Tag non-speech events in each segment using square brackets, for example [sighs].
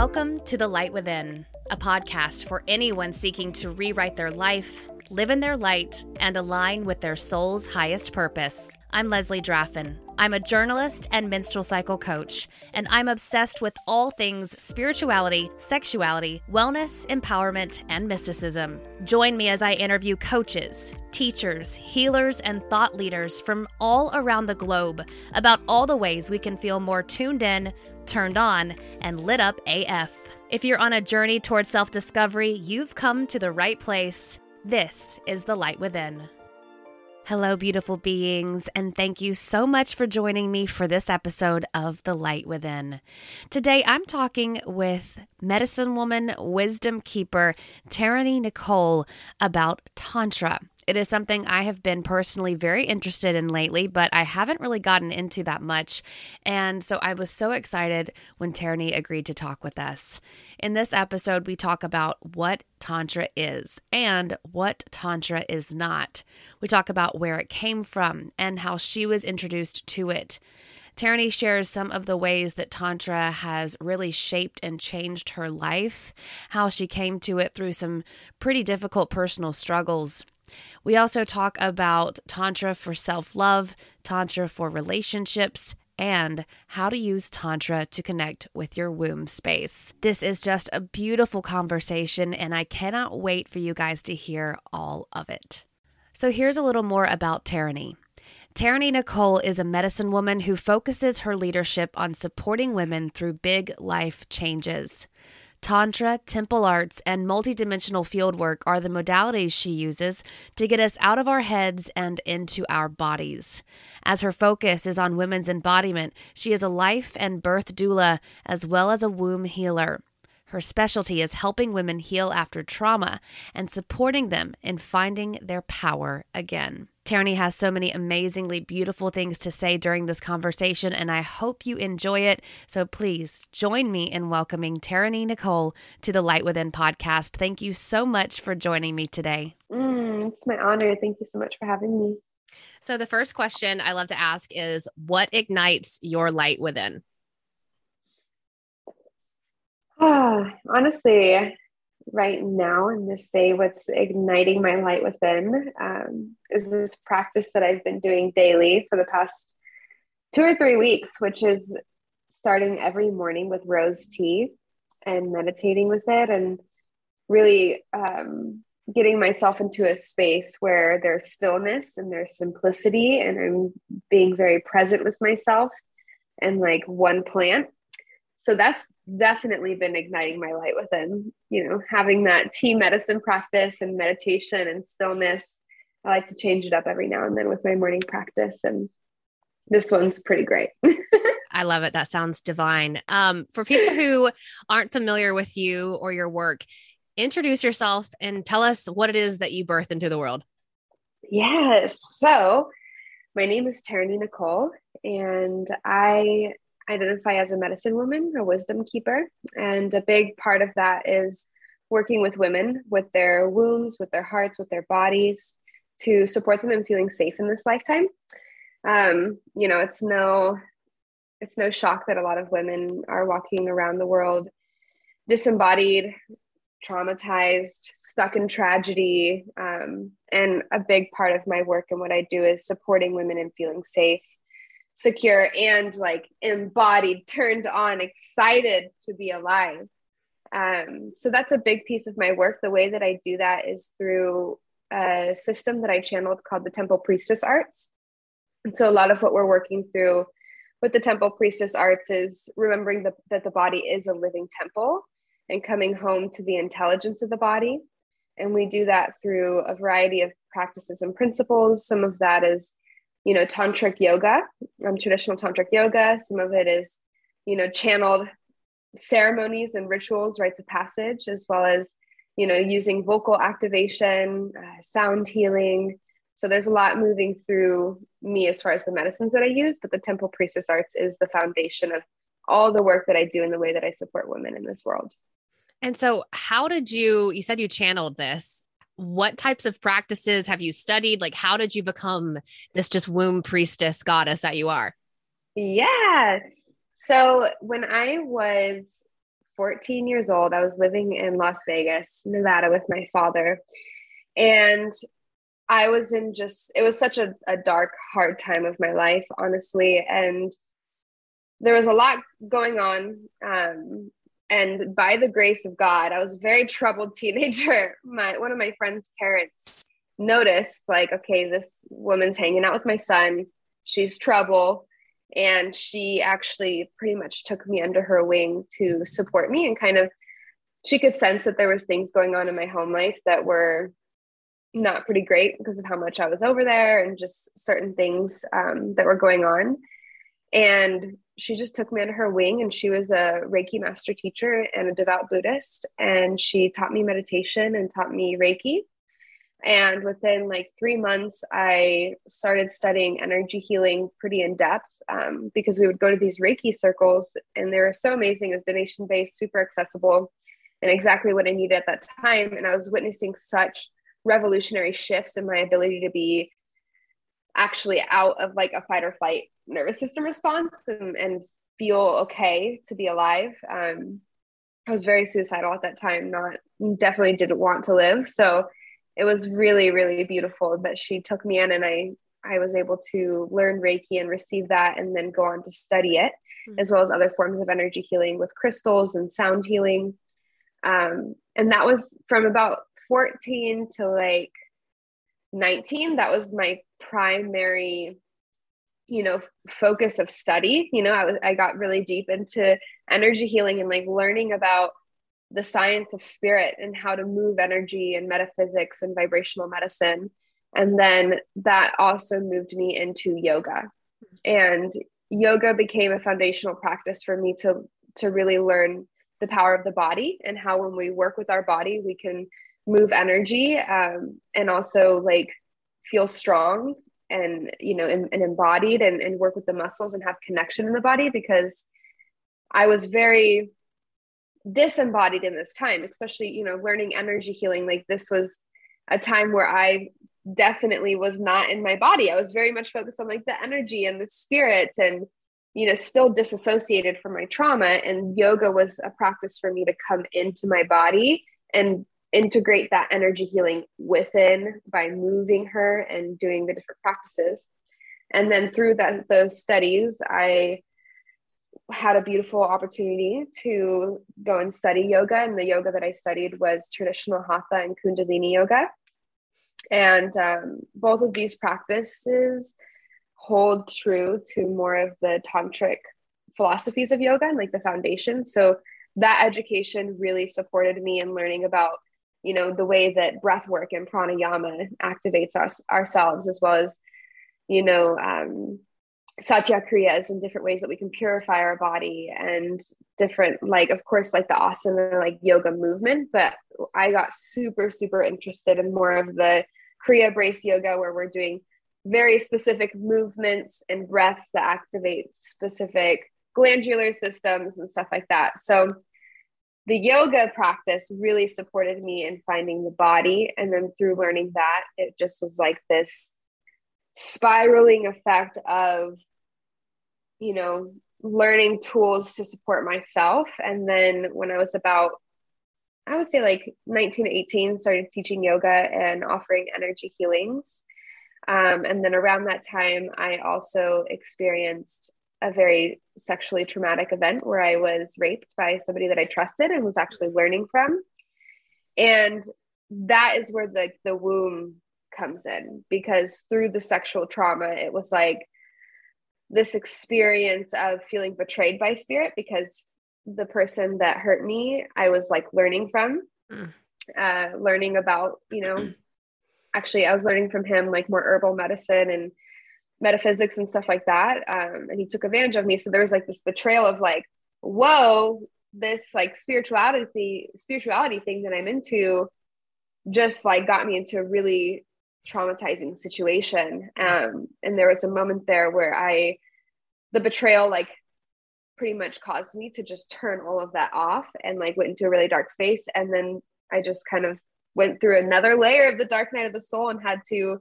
Welcome to The Light Within, a podcast for anyone seeking to rewrite their life, live in their light, and align with their soul's highest purpose. I'm Leslie Draffin. I'm a journalist and menstrual cycle coach, and I'm obsessed with all things spirituality, sexuality, wellness, empowerment, and mysticism. Join me as I interview coaches, teachers, healers, and thought leaders from all around the globe about all the ways we can feel more tuned in, turned on, and lit up AF. If you're on a journey towards self discovery, you've come to the right place. This is The Light Within. Hello, beautiful beings, and thank you so much for joining me for this episode of The Light Within. Today, I'm talking with medicine woman, wisdom keeper, Taraney Nicole about Tantra. It is something I have been personally very interested in lately, but I haven't really gotten into that much. And so I was so excited when Taraney agreed to talk with us. In this episode, we talk about what Tantra is and what Tantra is not. We talk about where it came from and how she was introduced to it. Taraney shares some of the ways that Tantra has really shaped and changed her life, how she came to it through some pretty difficult personal struggles. We also talk about Tantra for self love, Tantra for relationships, and how to use Tantra to connect with your womb space. This is just a beautiful conversation, and I cannot wait for you guys to hear all of it. So, here's a little more about Taraney. Taraney Nicole is a medicine woman who focuses her leadership on supporting women through big life changes. Tantra, temple arts, and multidimensional fieldwork are the modalities she uses to get us out of our heads and into our bodies. As her focus is on women's embodiment, she is a life and birth doula as well as a womb healer. Her specialty is helping women heal after trauma and supporting them in finding their power again. Taraney has so many amazingly beautiful things to say during this conversation, and I hope you enjoy it. So please join me in welcoming Taraney Nicole to the Light Within podcast. Thank you so much for joining me today. Mm, it's my honor. Thank you so much for having me. So, the first question I love to ask is what ignites your light within? [sighs] Honestly, right now in this day, what's igniting my light within um, is this practice that I've been doing daily for the past two or three weeks, which is starting every morning with rose tea and meditating with it and really um, getting myself into a space where there's stillness and there's simplicity and I'm being very present with myself and like one plant so that's definitely been igniting my light within you know having that tea medicine practice and meditation and stillness. I like to change it up every now and then with my morning practice and this one's pretty great. [laughs] I love it. That sounds divine. Um, for people who aren't familiar with you or your work introduce yourself and tell us what it is that you birth into the world. Yes. So my name is Taraney Nicole, and I identify as a medicine woman, a wisdom keeper. And a big part of that is working with women with their wounds, with their hearts, with their bodies to support them in feeling safe in this lifetime. Um, you know, it's no it's no shock that a lot of women are walking around the world disembodied, traumatized, stuck in tragedy. Um, and a big part of my work and what I do is supporting women in feeling safe secure and like embodied, turned on, excited to be alive. Um, so that's a big piece of my work. The way that I do that is through a system that I channeled called the Temple Priestess Arts. And so a lot of what we're working through with the Temple Priestess Arts is remembering the, that the body is a living temple and coming home to the intelligence of the body. And we do that through a variety of practices and principles. Some of that is you know, tantric yoga, um, traditional tantric yoga. Some of it is, you know, channeled ceremonies and rituals, rites of passage, as well as, you know, using vocal activation, uh, sound healing. So there's a lot moving through me as far as the medicines that I use, but the Temple Priestess Arts is the foundation of all the work that I do and the way that I support women in this world. And so, how did you? You said you channeled this what types of practices have you studied? Like, how did you become this just womb priestess goddess that you are? Yeah. So, when I was 14 years old. I was living in Las Vegas, Nevada with my father. And I was in just, it was such a, a dark, hard time of my life, honestly. And there was a lot going on. Um, and by the grace of God, I was a very troubled [laughs] teenager. My one of my friend's parents noticed, like, okay, this woman's hanging out with my son. She's trouble and she actually pretty much took me under her wing to support me and kind of she could sense that there was things going on in my home life that were not pretty great because of how much I was over there and just certain things um, that were going on. And she just took me under her wing and she was a Reiki master teacher and a devout Buddhist. And she taught me meditation and taught me Reiki. And within like three months, I started studying energy healing pretty in depth um, because we would go to these Reiki circles and they were so amazing. It was donation based, super accessible, and exactly what I needed at that time. And I was witnessing such revolutionary shifts in my ability to be actually out of like a fight or flight nervous system response and, and feel okay to be alive. Um, I was very suicidal at that time, not definitely didn't want to live. So it was really really beautiful that she took me in and i i was able to learn reiki and receive that and then go on to study it mm-hmm. as well as other forms of energy healing with crystals and sound healing um, and that was from about 14 to like 19 that was my primary you know focus of study you know i was i got really deep into energy healing and like learning about the science of spirit and how to move energy and metaphysics and vibrational medicine. And then that also moved me into yoga. And yoga became a foundational practice for me to to really learn the power of the body and how when we work with our body we can move energy um, and also like feel strong and you know and, and embodied and, and work with the muscles and have connection in the body because i was very disembodied in this time especially you know learning energy healing. Like this was a time where i definitely was not in my body. I was very much focused on like the energy and the spirit and you know still disassociated from my trauma. And yoga was a practice for me to come into my body and integrate that energy healing within by moving her and doing the different practices and then through that those studies i had a beautiful opportunity to go and study yoga. And the yoga that I studied was traditional hatha and kundalini yoga. And um, both of these practices hold true to more of the tantric philosophies of yoga and like the foundation. So that education really supported me in learning about, you know, the way that breath work and pranayama activates us ourselves as well as, you know, um, satya kriyas and different ways that we can purify our body and different like of course like the asana like yoga movement. But i got super super interested in more of the kriya brace yoga where we're doing very specific movements and breaths that activate specific glandular systems and stuff like that. So the yoga practice really supported me in finding the body and then through learning that it just was like this spiraling effect of you know, learning tools to support myself. And then when I was about, I would say like 1918, started teaching yoga and offering energy healings. Um, and then around that time, I also experienced a very sexually traumatic event where I was raped by somebody that I trusted and was actually learning from. And that is where the, the womb comes in because through the sexual trauma, it was like this experience of feeling betrayed by spirit because the person that hurt me, I was like learning from, mm. uh, learning about, you know, [clears throat] actually, I was learning from him like more herbal medicine and metaphysics and stuff like that. Um, and he took advantage of me. So there was like this betrayal of like, whoa, this like spirituality, spirituality thing that I'm into just like got me into a really traumatizing situation. Um, and there was a moment there where I, the betrayal, like pretty much caused me to just turn all of that off and like went into a really dark space. And then I just kind of went through another layer of the dark night of the soul and had to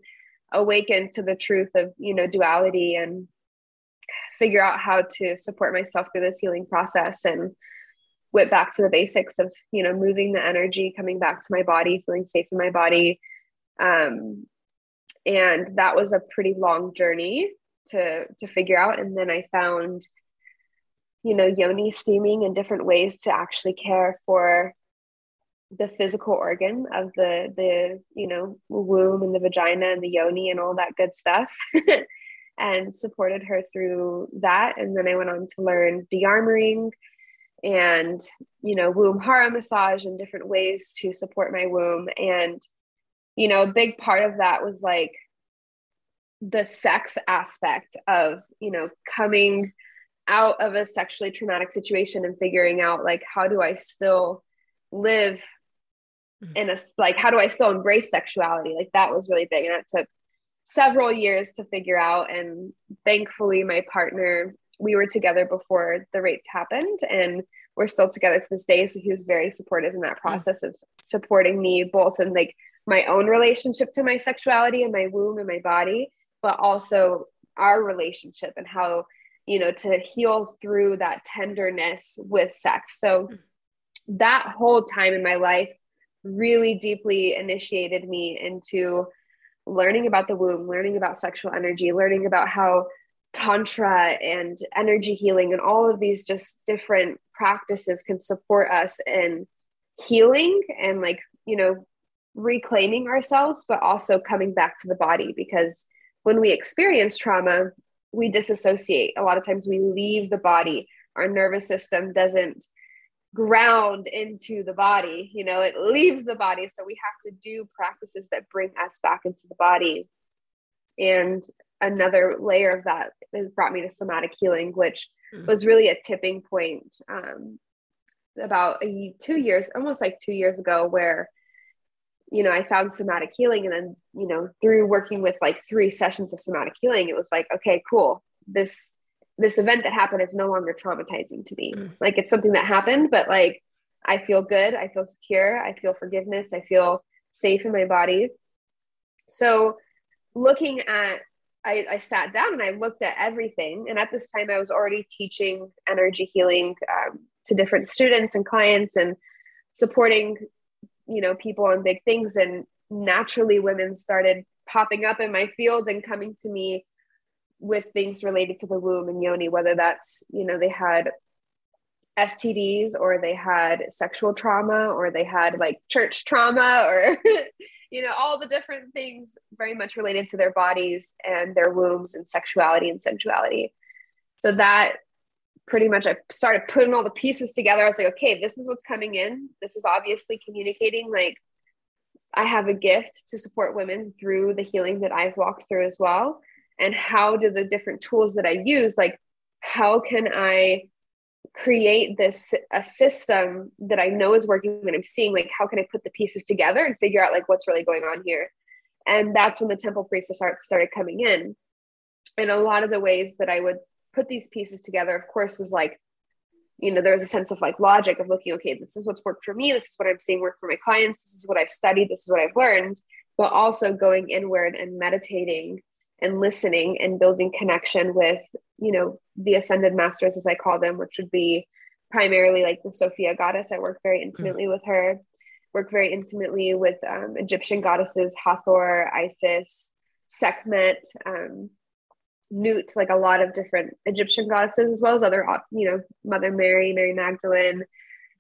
awaken to the truth of, you know, duality and figure out how to support myself through this healing process. And went back to the basics of you know moving the energy coming back to my body feeling safe in my body um, and that was a pretty long journey to to figure out and then i found you know yoni steaming and different ways to actually care for the physical organ of the the you know womb and the vagina and the yoni and all that good stuff [laughs] and supported her through that. And then i went on to learn de-armoring and you know womb hara massage and different ways to support my womb. And you know a big part of that was like the sex aspect of you know coming out of a sexually traumatic situation and figuring out like how do i still live mm-hmm. in a like how do i still embrace sexuality like that was really big and it took several years to figure out and thankfully my partner we were together before the rape happened and we're still together to this day so he was very supportive in that mm. process of supporting me both in like my own relationship to my sexuality and my womb and my body but also our relationship and how you know to heal through that tenderness with sex so mm. that whole time in my life really deeply initiated me into learning about the womb learning about sexual energy learning about how tantra and energy healing and all of these just different practices can support us in healing and like you know reclaiming ourselves but also coming back to the body. Because when we experience trauma we disassociate. A lot of times we leave the body. Our nervous system doesn't ground into the body you know it leaves the body. So we have to do practices that bring us back into the body. And another layer of that has brought me to somatic healing, which mm-hmm. was really a tipping point um, about a, two years, almost like two years ago, where you know I found somatic healing, and then you know through working with like three sessions of somatic healing, it was like, okay, cool, this this event that happened is no longer traumatizing to me. Mm-hmm. Like it's something that happened, but like I feel good, I feel secure, I feel forgiveness, I feel safe in my body. So looking at I, I, sat down and I looked at everything. And at this time, I was already teaching energy healing um, to different students and clients and supporting, you know, people on big things. And naturally, women started popping up in my field and coming to me with things related to the womb and yoni, whether that's, you know, they had STDs or they had sexual trauma or they had like church trauma or [laughs] you know, all the different things very much related to their bodies and their wombs and sexuality and sensuality. So that pretty much I started putting all the pieces together. I was like, okay, this is what's coming in. This is obviously communicating like I have a gift to support women through the healing that I've walked through as well. And how do the different tools that I use, like, how can I create this a system that I know is working and I'm seeing like how can I put the pieces together and figure out like what's really going on here. And that's when the temple priestess art started coming in. And a lot of the ways that I would put these pieces together, of course, was like, you know, there was a sense of like logic of looking, okay, this is what's worked for me, this is what I'm seeing work for my clients, this is what I've studied, this is what I've learned, but also going inward and meditating and listening and building connection with you know the ascended masters as i call them which would be primarily like the sophia goddess. I work very intimately mm. with her work very intimately with um, egyptian goddesses hathor isis sekhmet um, nut like a lot of different egyptian goddesses as well as other you know mother mary mary magdalene.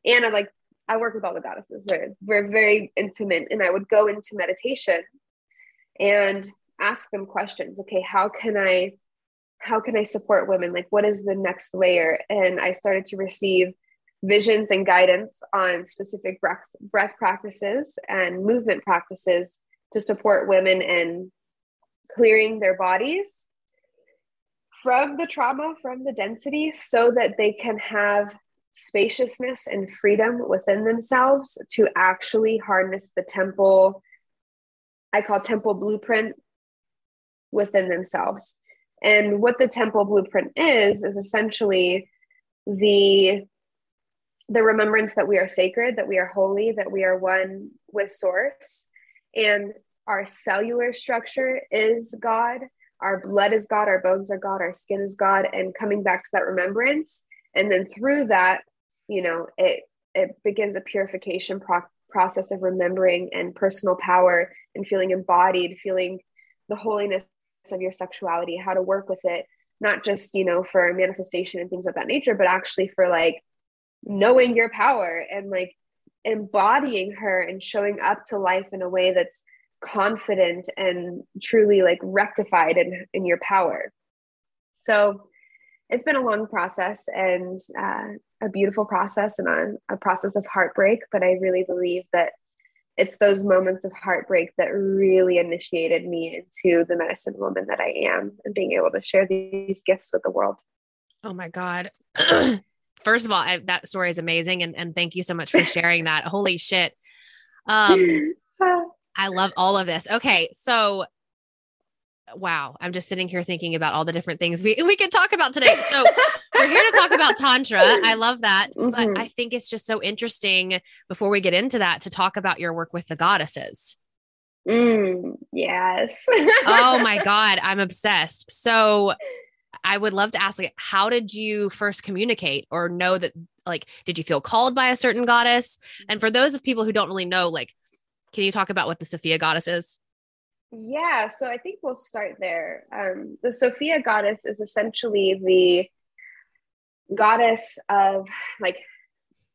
And i like i work with all the goddesses. We're, we're very intimate and i would go into meditation. And ask them questions. Okay how can i how can i support women? Like what is the next layer? And i started to receive visions and guidance on specific breath, breath practices and movement practices to support women in clearing their bodies from the trauma from the density so that they can have spaciousness and freedom within themselves to actually harness the temple i call temple blueprint within themselves. And what the temple blueprint is, is essentially the the remembrance that we are sacred, that we are holy, that we are one with source. And our cellular structure is God, our blood is God, our bones are God, our skin is God, and coming back to that remembrance. And then through that, you know, it it begins a purification pro- process of remembering and personal power and feeling embodied, feeling the holiness of your sexuality, how to work with it, not just, you know, for manifestation and things of that nature, but actually for like knowing your power and like embodying her and showing up to life in a way that's confident and truly like rectified in, in your power. So it's been a long process and uh, a beautiful process and a, a process of heartbreak, but I really believe that it's those moments of heartbreak that really initiated me into the medicine woman that I am and being able to share these gifts with the world. Oh my God. [clears throat] First of all, I, that story is amazing. And, and thank you so much for [laughs] sharing that. Holy shit. Um, [laughs] I love all of this. Okay. So, wow. I'm just sitting here thinking about all the different things we, we could talk about today. So, we're here to talk about Tantra. I love that. [laughs] Mm-hmm. But I think it's just so interesting before we get into that to talk about your work with the goddesses. Mm, yes. oh my [laughs] God. I'm obsessed. So, I would love to ask, like, how did you first communicate or know that, like, did you feel called by a certain goddess? And for those of people who don't really know, like, can you talk about what the Sophia goddess is? Yeah, so I think we'll start there. Um, the Sophia goddess is essentially the goddess of, like,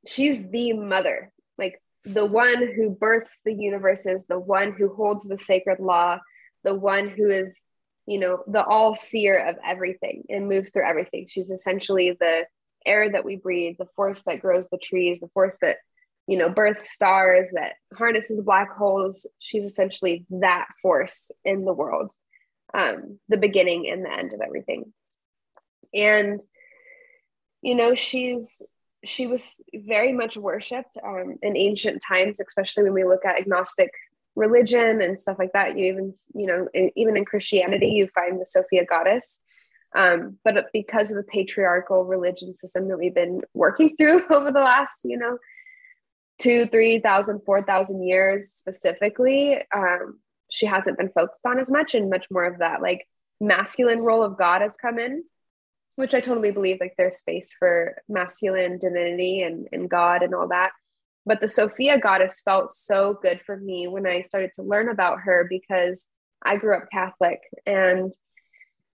she's the mother, like, the one who births the universes, the one who holds the sacred law, the one who is you know, the all seer of everything and moves through everything. She's essentially the air that we breathe, the force that grows the trees, the force that, you know, births stars, that harnesses black holes. She's essentially that force in the world, um, the beginning and the end of everything. And, you know, she's she was very much worshipped um, in ancient times, especially when we look at agnostic religion and stuff like that. You even, you know, even in Christianity, you find the Sophia goddess. Um, but because of the patriarchal religion system that we've been working [laughs] through over the last, you know, two, three thousand, four thousand years specifically, um, she hasn't been focused on as much, and much more of that like masculine role of God has come in, which I totally believe like there's space for masculine divinity and, and God and all that. But the Sophia goddess felt so good for me when I started to learn about her because I grew up Catholic and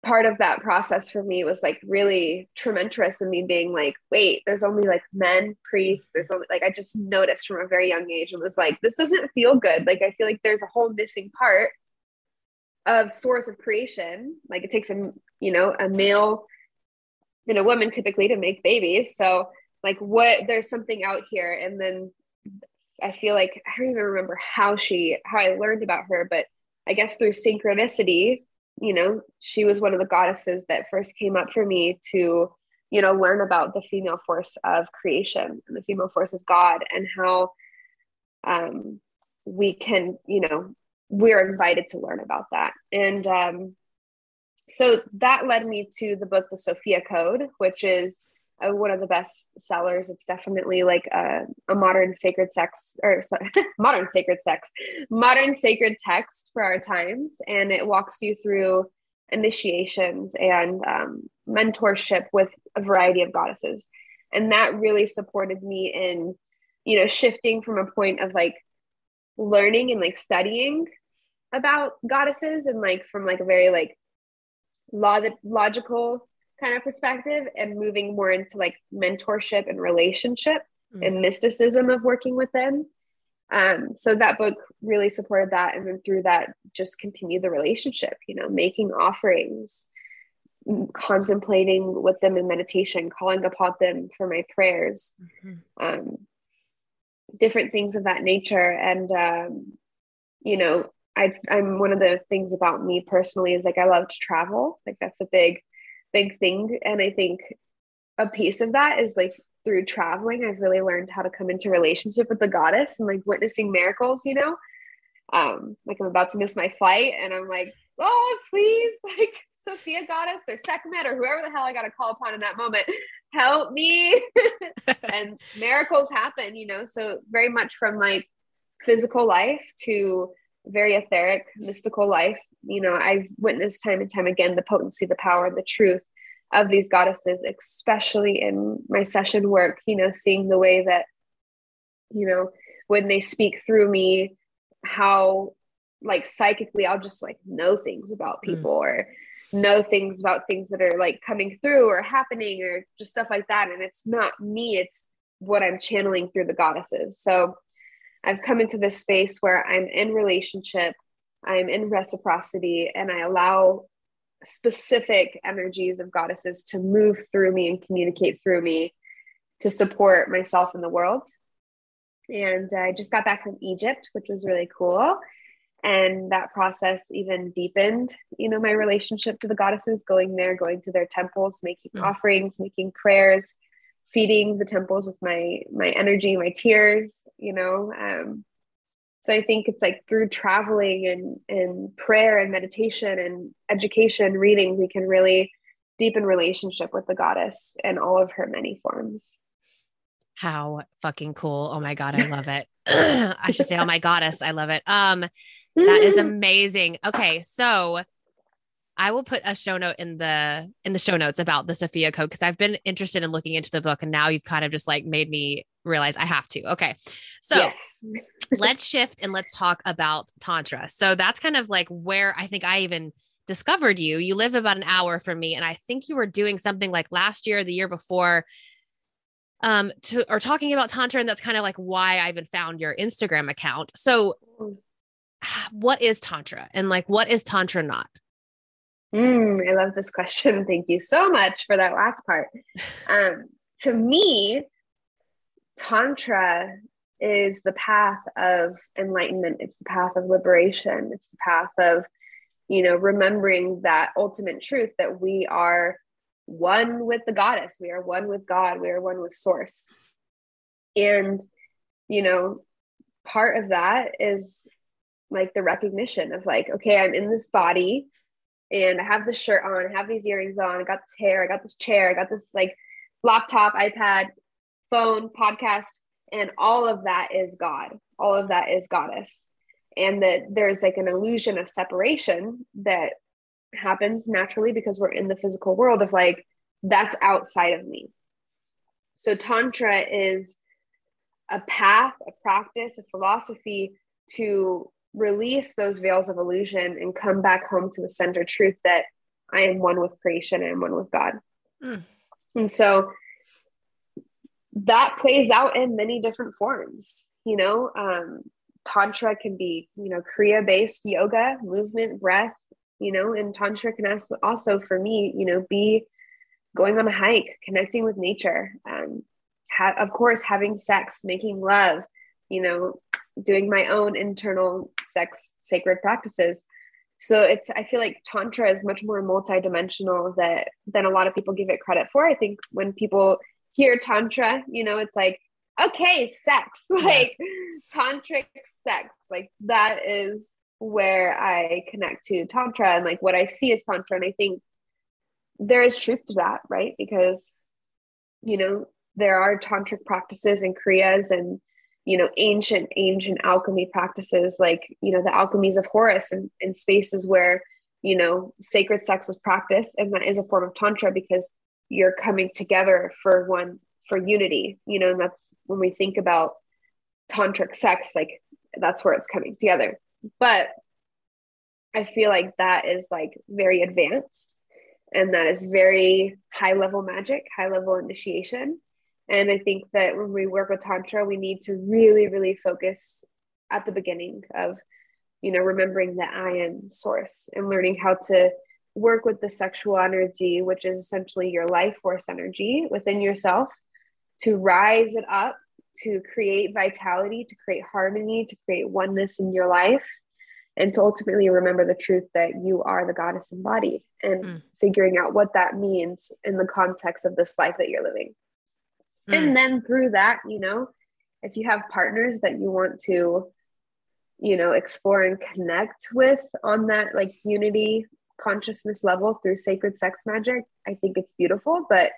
part of that process for me was like really tremendous and me being like wait there's only like men priests. There's only like i just noticed from a very young age and was like this doesn't feel good. Like i feel like there's a whole missing part of source of creation. Like it takes a you know a male and a woman typically to make babies. So like what there's something out here. And then i feel like i don't even remember how she how i learned about her but i guess through synchronicity you know she was one of the goddesses that first came up for me to you know learn about the female force of creation and the female force of god and how um we can you know we're invited to learn about that. And um so that led me to the book the sophia code which is uh, one of the best sellers. It's definitely like a, a modern sacred sex or [laughs] modern sacred sex, modern sacred text for our times. And it walks you through initiations and um, mentorship with a variety of goddesses. And that really supported me in, you know, shifting from a point of like learning and like studying about goddesses and like from like a very like log- logical kind of perspective and moving more into like mentorship and relationship mm-hmm. and mysticism of working with them. Um, so that book really supported that. And then through that, just continue the relationship, you know, making offerings, contemplating with them in meditation, calling upon them for my prayers, mm-hmm. um, different things of that nature. And, um, you know, I, I'm one of the things about me personally is like I love to travel. Like that's a big big thing. And I think a piece of that is like through traveling, I've really learned how to come into relationship with the goddess and like witnessing miracles, you know? Um, like I'm about to miss my flight and I'm like, oh, please, [laughs] like Sophia goddess or Sekhmet or whoever the hell I got to call upon in that moment, help me. [laughs] and miracles happen, you know? So very much from like physical life to very etheric, mystical life you know i've witnessed time and time again the potency the power the truth of these goddesses, especially in my session work, you know, seeing the way that, you know, when they speak through me, how like psychically I'll just like know things about hmm. people mm. or know things about things that are like coming through or happening or just stuff like that. And it's not me, it's what I'm channeling through the goddesses. So I've come into this space where I'm in relationship, I'm in reciprocity, and I allow specific energies of goddesses to move through me and communicate through me to support myself in the world. And I just got back from Egypt, which was really cool. And that process even deepened, you know, my relationship to the goddesses, going there, going to their temples, making mm. offerings, making prayers, feeding the temples with my my energy, my tears, you know. Um, so I think it's like through traveling and and prayer and meditation and education, reading, we can really deepen relationship with the goddess in all of her many forms. How fucking cool. Oh my God, I [laughs] love it. [clears throat] I should say, oh my goddess, I love it. Um, that is [laughs] amazing. Okay, so I will put a show note in the in the show notes about the Sophia Code because I've been interested in looking into the book and now you've kind of just like made me realize I have to. Okay. So yes. [laughs] let's shift and let's talk about Tantra. So that's kind of like where I think I even discovered you. You live about an hour from me and I think you were doing something like last year, the year before um to or talking about tantra and that's kind of like why I even found your Instagram account. So mm. [sighs] what is tantra and like what is tantra not? Mm, I love this question. [laughs] Thank you so much for that last part. [laughs] Um, to me, Tantra is the path of enlightenment, it's the path of liberation, it's the path of, you know, remembering that ultimate truth that we are one with the goddess, we are one with God, we are one with Source. And, you know, part of that is like the recognition of like, okay, I'm in this body and I have this shirt on, I have these earrings on, I got this hair, I got this chair, I got this like laptop, iPad, phone, podcast, and all of that is God. All of that is goddess. And that there's like an illusion of separation that happens naturally because we're in the physical world of like, that's outside of me. So, Tantra is a path, a practice, a philosophy to release those veils of illusion and come back home to the center truth that I am one with creation, I am one with God. Mm. And so that plays out in many different forms, you know. Um, tantra can be, you know, Kriya based yoga, movement, breath, you know, and tantra can also, for me, you know, be going on a hike, connecting with nature, um, ha- of course, having sex, making love, you know, doing my own internal sex sacred practices. So it's i feel like tantra is much more multidimensional that than a lot of people give it credit for. I think when people hear tantra you know it's like okay sex [laughs] like tantric sex like that is where i connect to tantra and like what i see as tantra. And i think there is truth to that right? Because you know there are tantric practices and kriyas and you know ancient ancient alchemy practices like you know the alchemies of horus and, spaces where you know sacred sex was practiced. And that is a form of tantra because you're coming together for one for unity you know and that's when we think about tantric sex like that's where it's coming together. But i feel like that is like very advanced and that is very high level magic high level initiation and I think that when we work with Tantra, we need to really, really focus at the beginning of, you know, remembering that I am source and learning how to work with the sexual energy, which is essentially your life force energy within yourself, to rise it up, to create vitality, to create harmony, to create oneness in your life, and to ultimately remember the truth that you are the goddess embodied and mm. figuring out what that means in the context of this life that you're living. Mm. And then through that, you know, if you have partners that you want to, you know, explore and connect with on that like unity consciousness level through sacred sex magic, I think it's beautiful. But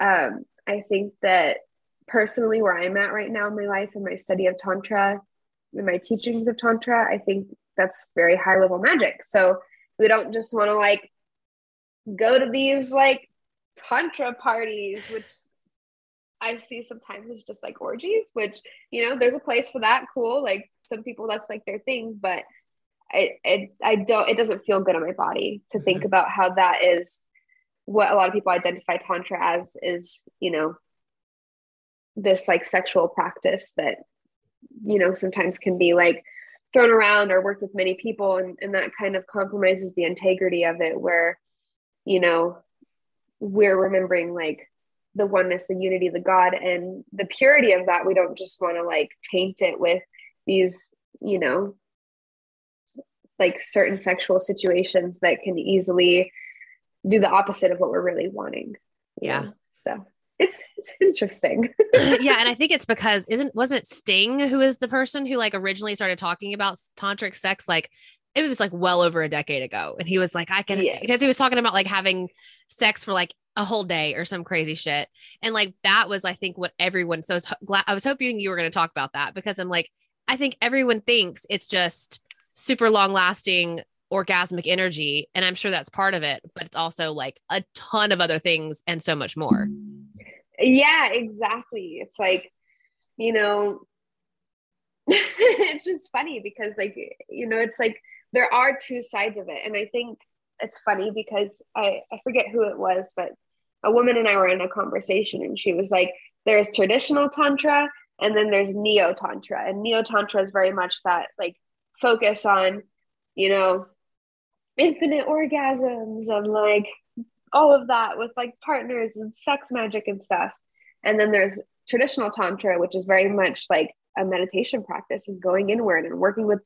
um, I think that personally, where I'm at right now in my life and my study of Tantra and my teachings of Tantra, I think that's very high level magic. So we don't just want to like go to these like tantra parties, which I see sometimes it's just like orgies, which you know, there's a place for that. Cool. Like some people that's like their thing, but I I, I don't it doesn't feel good on my body to think mm-hmm. about how that is what a lot of people identify tantra as is, you know, this like sexual practice that, you know, sometimes can be like thrown around or worked with many people and, and that kind of compromises the integrity of it where, you know, we're remembering like the oneness, the unity, the God, and the purity of that. We don't just want to like taint it with these, you know, like certain sexual situations that can easily do the opposite of what we're really wanting. Yeah. So it's it's interesting. [laughs] [laughs] yeah, and I think it's because isn't wasn't it Sting who is the person who like originally started talking about tantric sex like it was like well over a decade ago and he was like I can yes. because he was talking about like having sex for like a whole day or some crazy shit. And like that was, I think, what everyone. So I was glad. I was hoping you were going to talk about that because I'm like, I think everyone thinks it's just super long lasting orgasmic energy, and I'm sure that's part of it. But it's also like a ton of other things and so much more. Yeah, exactly. It's like, you know, [laughs] it's just funny because like you know, it's like there are two sides of it, and I think it's funny because I, I forget who it was, but a woman and I were in a conversation and she was like, there's traditional tantra and then there's neo tantra. And neo tantra is very much that like focus on, you know, infinite orgasms and like all of that with like partners and sex magic and stuff. And then there's traditional tantra, which is very much like a meditation practice and going inward and working with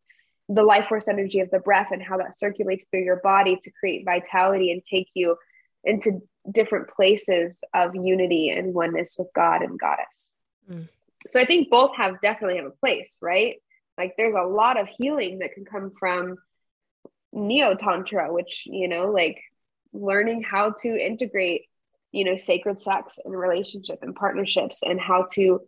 the life force energy of the breath and how that circulates through your body to create vitality and take you into different places of unity and oneness with God and Goddess. Mm. So I think both have definitely have a place, right? Like there's a lot of healing that can come from neo tantra, which, you know, like learning how to integrate, you know, sacred sex and relationship and partnerships and how to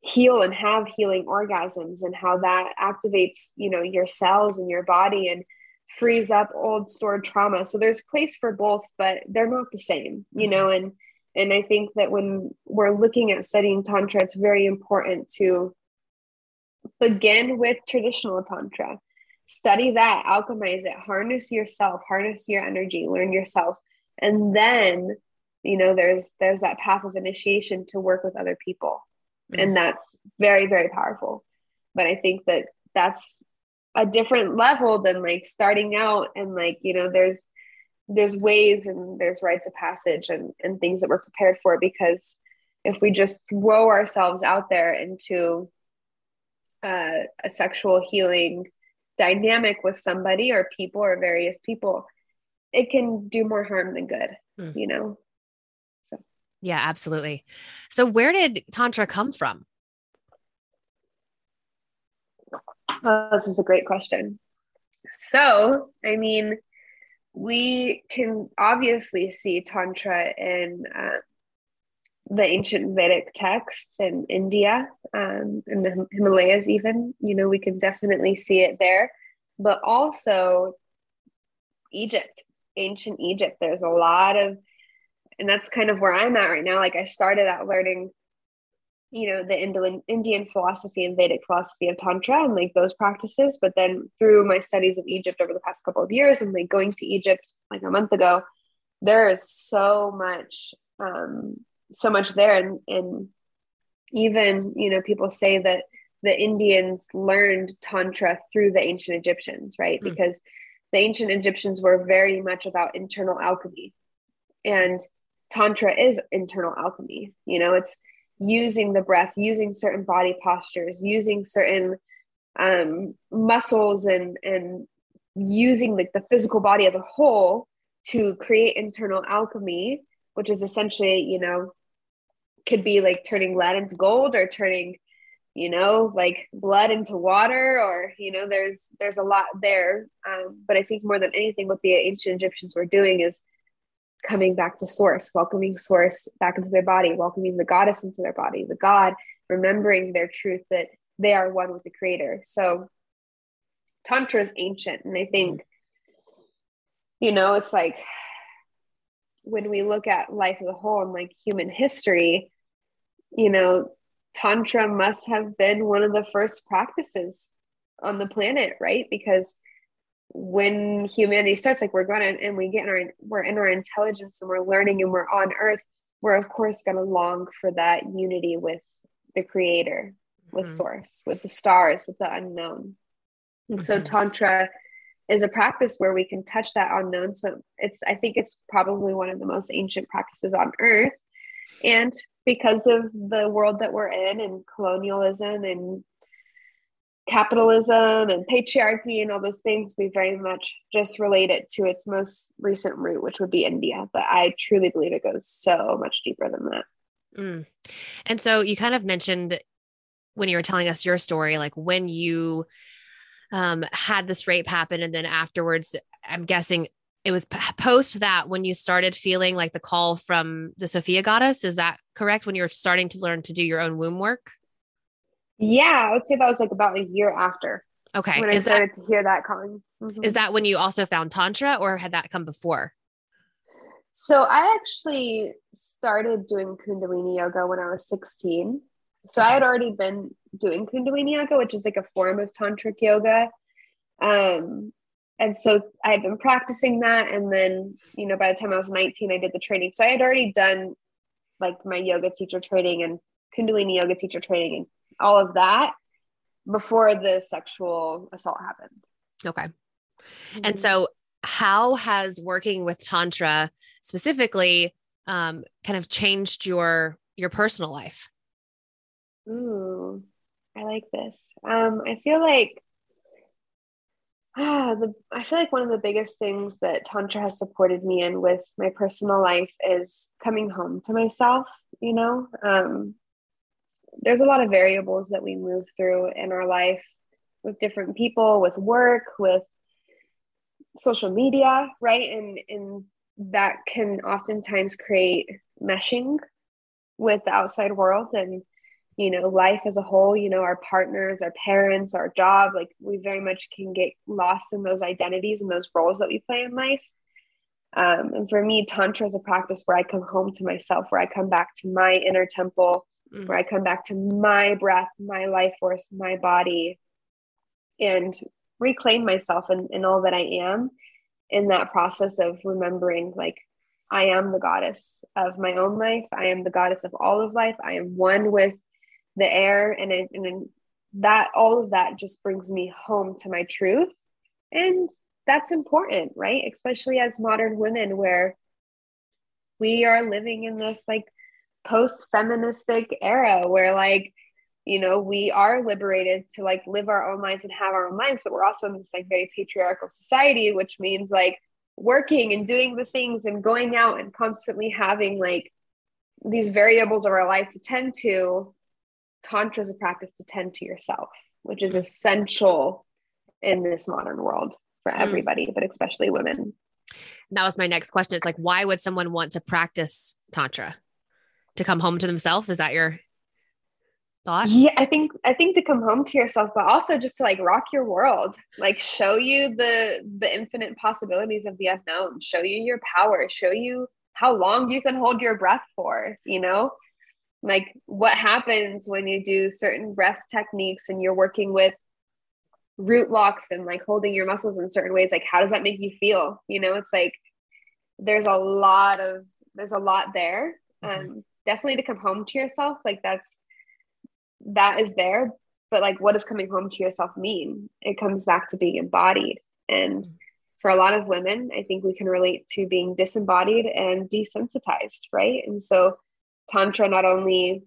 heal and have healing orgasms and how that activates, you know, your cells and your body and frees up old stored trauma. So there's place for both, but they're not the same, you know, mm-hmm. and and I think that when we're looking at studying tantra, it's very important to begin with traditional tantra. Study that, alchemize it, harness yourself, harness your energy, learn yourself. And then, you know, there's there's that path of initiation to work with other people. Mm-hmm. And that's very, very powerful. But I think that that's a different level than like starting out and like you know there's there's ways and there's rites of passage and and things that we're prepared for because if we just throw ourselves out there into uh, a sexual healing dynamic with somebody or people or various people it can do more harm than good mm. you know? So. Yeah absolutely. So where did tantra come from Oh, this is a great question. So, I mean, we can obviously see Tantra in uh, the ancient Vedic texts in India, um, in the Himalayas, even. You know, we can definitely see it there, but also Egypt, ancient Egypt. There's a lot of, and that's kind of where I'm at right now. Like, I started out learning you know the Indian Indian philosophy and Vedic philosophy of Tantra and like those practices. But then through my studies of Egypt over the past couple of years and like going to Egypt like a month ago, there is so much, um, so much there, and and even you know people say that the Indians learned Tantra through the ancient Egyptians, right? Mm. Because the ancient Egyptians were very much about internal alchemy, and Tantra is internal alchemy. You know, it's using the breath, using certain body postures, using certain um, muscles and and using like the physical body as a whole to create internal alchemy, which is essentially, you know, could be like turning lead into gold or turning, you know, like blood into water, or you know, there's there's a lot there. Um, but I think more than anything, what the ancient Egyptians were doing is coming back to source, welcoming source back into their body, welcoming the goddess into their body, the God, remembering their truth that they are one with the creator. So Tantra is ancient. And I think, you know, it's like when we look at life as a whole and like human history, you know, Tantra must have been one of the first practices on the planet, right? Because when humanity starts, like we're going to, and we get in our, we're in our intelligence and we're learning and we're on earth, we're of course going to long for that unity with the creator, with mm-hmm. source, with the stars, with the unknown. And mm-hmm. so Tantra is a practice where we can touch that unknown. So it's, I think it's probably one of the most ancient practices on earth. And because of the world that we're in and colonialism and capitalism and patriarchy and all those things, we very much just relate it to its most recent root, which would be India. But I truly believe it goes so much deeper than that. Mm. And so you kind of mentioned when you were telling us your story, like when you um, had this rape happen, and then afterwards, I'm guessing it was post that when you started feeling like the call from the Sophia goddess. Is that correct? When you were starting to learn to do your own womb work? Yeah, I would say that was like about a year after. Okay. When is I started that, to hear that calling. Mm-hmm. Is that when you also found Tantra or had that come before? So I actually started doing Kundalini yoga when I was 16. So. I had already been doing Kundalini yoga, which is like a form of tantric yoga. Um, and so I had been practicing that. And then, you know, by the time I was 19, I did the training. So I had already done like my yoga teacher training and Kundalini yoga teacher training and all of that before the sexual assault happened. Okay. Mm-hmm. And so, how has working with Tantra specifically um, kind of changed your your personal life? Ooh, I like this. Um, I feel like ah, the, I feel like one of the biggest things that Tantra has supported me in with my personal life is coming home to myself, you know? Um, there's a lot of variables that we move through in our life with different people, with work, with social media, right? And, and that can oftentimes create meshing with the outside world and you know life as a whole you know our partners our parents our job like we very much can get lost in those identities and those roles that we play in life um, and for me tantra is a practice where i come home to myself where i come back to my inner temple mm. where i come back to my breath my life force my body and reclaim myself and, and all that i am in that process of remembering like I am the goddess of my own life. I am the goddess of all of life. I am one with the air and and that all of that just brings me home to my truth and that's important right especially as modern women where we are living in this like post feministic era where like you know we are liberated to like live our own lives and have our own lives but we're also in this like very patriarchal society which means like working and doing the things and going out and constantly having like these variables of our life to tend to tantra is a practice to tend to yourself, which is essential in this modern world for mm. everybody, but especially women. That was my next question. It's like, why would someone want to practice tantra? To come home to themselves? Is that your thought? Yeah, I think I think to come home to yourself, but also just to like rock your world, like show you the the infinite possibilities of the unknown, show you your power, show you how long you can hold your breath for, you know? like what happens when you do certain breath techniques and you're working with root locks and like holding your muscles in certain ways like how does that make you feel you know it's like there's a lot of there's a lot there mm-hmm. um definitely to come home to yourself like that's that is there. But like what does coming home to yourself mean? It comes back to being embodied. And mm-hmm. for a lot of women i think we can relate to being disembodied and desensitized right? And so tantra not only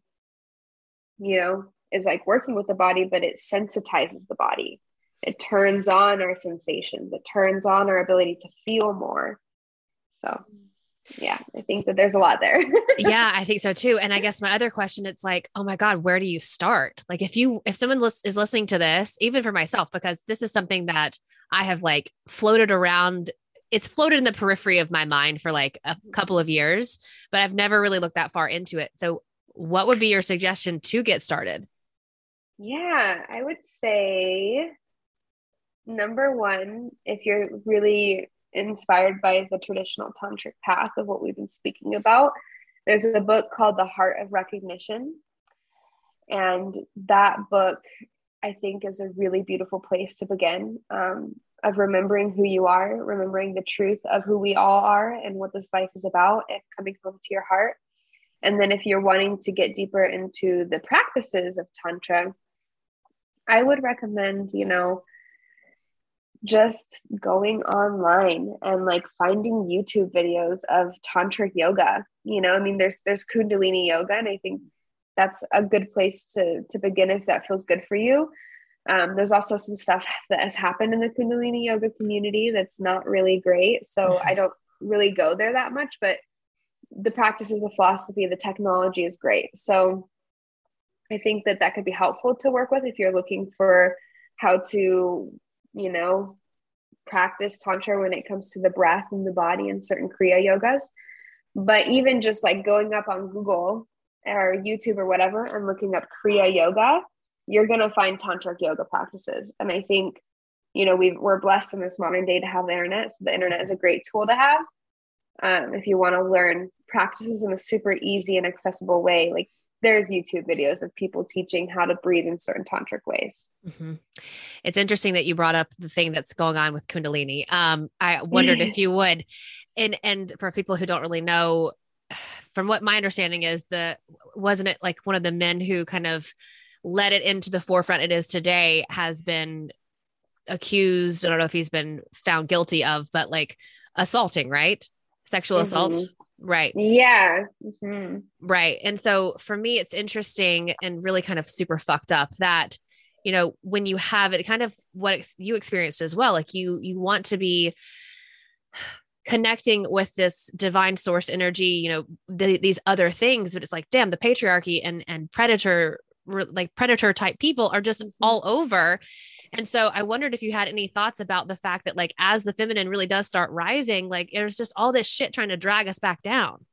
you know is like working with the body but it sensitizes the body. It turns on our sensations. It turns on our ability to feel more. So yeah i think that there's a lot there [laughs] yeah i think so too and i guess my other question it's like oh my god where do you start like if you if someone lis- is listening to this even for myself because this is something that i have like floated around it's floated in the periphery of my mind for like a mm-hmm. couple of years, but I've never really looked that far into it. So, what would be your suggestion to get started? Yeah, I would say number one, if you're really inspired by the traditional tantric path of what we've been speaking about. There's a book called The Heart of Recognition. And that book, I think, is a really beautiful place to begin um, of remembering who you are, remembering the truth of who we all are and what this life is about, and coming home to your heart. And then, if you're wanting to get deeper into the practices of Tantra, I would recommend, you know, just going online and like finding YouTube videos of tantric yoga. You know, I mean, there's there's Kundalini yoga, and I think that's a good place to to begin if that feels good for you. Um, there's also some stuff that has happened in the Kundalini yoga community that's not really great, so I don't really go there that much. But the practices, the philosophy, the technology is great. So I think that that could be helpful to work with if you're looking for how to you know, practice tantra when it comes to the breath and the body and certain kriya yogas. But even just like going up on Google or YouTube or whatever and looking up kriya yoga, you're going to find tantric yoga practices. And I think, you know, we we're blessed in this modern day to have the internet. So the internet is a great tool to have. Um, if you want to learn practices in a super easy and accessible way, like there's YouTube videos of people teaching how to breathe in certain tantric ways. Mm-hmm. It's interesting that you brought up the thing that's going on with Kundalini. Um, I wondered if [laughs] you would, and and for people who don't really know, [sighs] from what my understanding is, the wasn't it like one of the men who kind of led it into the forefront it is today has been accused. I don't know if he's been found guilty of, but like assaulting, right? Sexual mm-hmm. assault. Right. Yeah. Mm-hmm. Right. And so for me, it's interesting and really kind of super fucked up that, you know, when you have it, kind of what you experienced as well, like you, you want to be connecting with this divine source energy, you know, the, these other things, but it's like, damn, the patriarchy and, and predator, like predator type people are just mm-hmm. all over and so I wondered if you had any thoughts about the fact that, like, as the feminine really does start rising, like, there's just all this shit trying to drag us back down.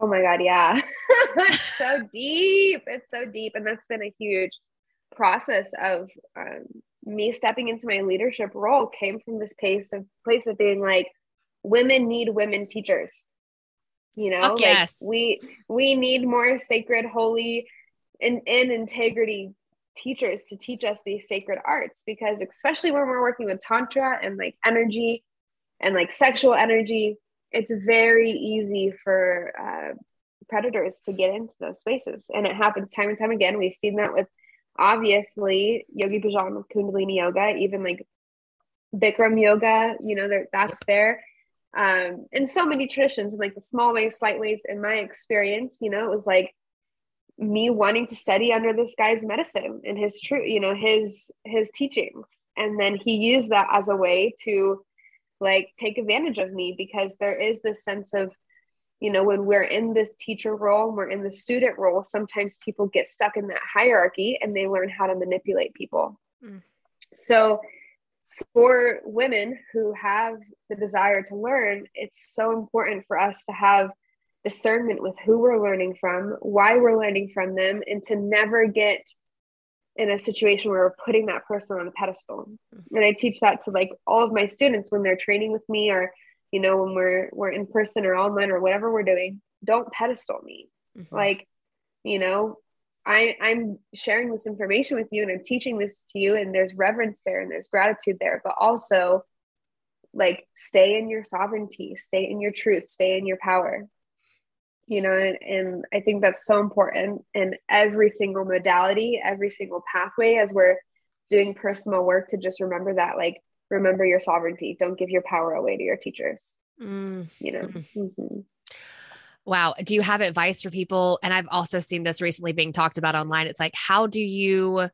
Oh my God. Yeah. [laughs] it's so deep. It's so deep. And that's been a huge process of um, me stepping into my leadership role came from this place of place of being like, women need women teachers. You know, Fuck yes. like we we need more sacred, holy, and in integrity teachers to teach us these sacred arts because especially when we're working with tantra and like energy and like sexual energy it's very easy for uh, predators to get into those spaces. And it happens time and time again. We've seen that with obviously yogi bhajan with kundalini yoga even like bikram yoga you know that's there. Um in so many traditions and like the small ways slight ways in my experience you know it was like me wanting to study under this guy's medicine and his true you know his his teachings and then he used that as a way to like take advantage of me because there is this sense of you know when we're in this teacher role we're in the student role sometimes people get stuck in that hierarchy and they learn how to manipulate people mm. so for women who have the desire to learn it's so important for us to have discernment with who we're learning from, why we're learning from them, and to never get in a situation where we're putting that person on a pedestal. Mm-hmm. And I teach that to like all of my students when they're training with me or you know when we're we're in person or online or whatever we're doing, don't pedestal me. Mm-hmm. Like, you know, I I'm sharing this information with you and I'm teaching this to you and there's reverence there and there's gratitude there, but also like stay in your sovereignty, stay in your truth, stay in your power you know and, and i think that's so important in every single modality every single pathway as we're doing personal work to just remember that like remember your sovereignty. Don't give your power away to your teachers. Mm. you know? Mm-hmm. wow. Do you have advice for people? And i've also seen this recently being talked about online. It's like how do you